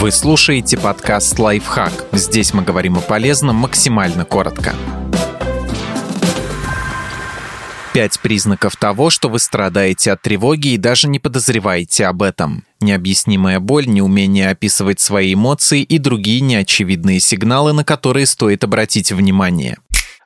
Вы слушаете подкаст «Лайфхак». Здесь мы говорим о полезном максимально коротко. Пять признаков того, что вы страдаете от тревоги и даже не подозреваете об этом. Необъяснимая боль, неумение описывать свои эмоции и другие неочевидные сигналы, на которые стоит обратить внимание.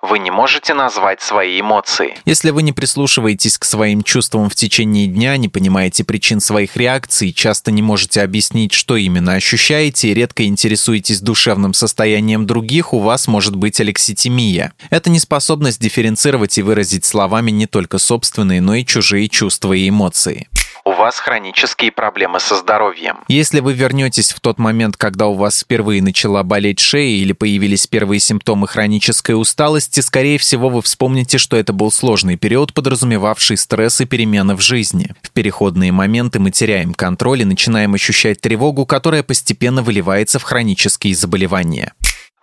Вы не можете назвать свои эмоции. Если вы не прислушиваетесь к своим чувствам в течение дня, не понимаете причин своих реакций, часто не можете объяснить, что именно ощущаете и редко интересуетесь душевным состоянием других, у вас может быть алекситимия. Это неспособность дифференцировать и выразить словами не только собственные, но и чужие чувства и эмоции у вас хронические проблемы со здоровьем. Если вы вернетесь в тот момент, когда у вас впервые начала болеть шея или появились первые симптомы хронической усталости, скорее всего вы вспомните, что это был сложный период, подразумевавший стресс и перемены в жизни. В переходные моменты мы теряем контроль и начинаем ощущать тревогу, которая постепенно выливается в хронические заболевания.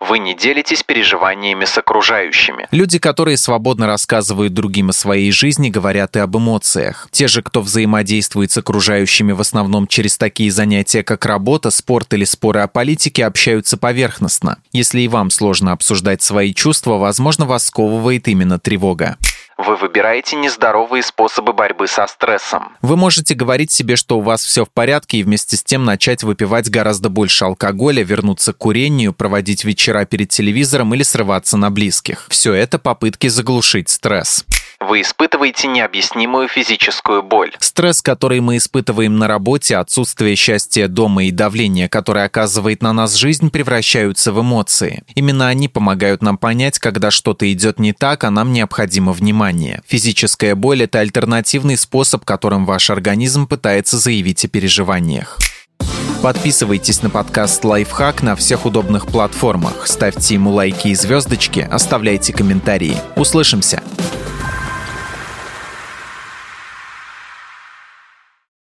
Вы не делитесь переживаниями с окружающими. Люди, которые свободно рассказывают другим о своей жизни, говорят и об эмоциях. Те же, кто взаимодействует с окружающими в основном через такие занятия, как работа, спорт или споры о политике, общаются поверхностно. Если и вам сложно обсуждать свои чувства, возможно, вас сковывает именно тревога. Вы выбираете нездоровые способы борьбы со стрессом. Вы можете говорить себе, что у вас все в порядке, и вместе с тем начать выпивать гораздо больше алкоголя, вернуться к курению, проводить вечера перед телевизором или срываться на близких. Все это попытки заглушить стресс вы испытываете необъяснимую физическую боль. Стресс, который мы испытываем на работе, отсутствие счастья дома и давление, которое оказывает на нас жизнь, превращаются в эмоции. Именно они помогают нам понять, когда что-то идет не так, а нам необходимо внимание. Физическая боль – это альтернативный способ, которым ваш организм пытается заявить о переживаниях. Подписывайтесь на подкаст «Лайфхак» на всех удобных платформах, ставьте ему лайки и звездочки, оставляйте комментарии. Услышимся!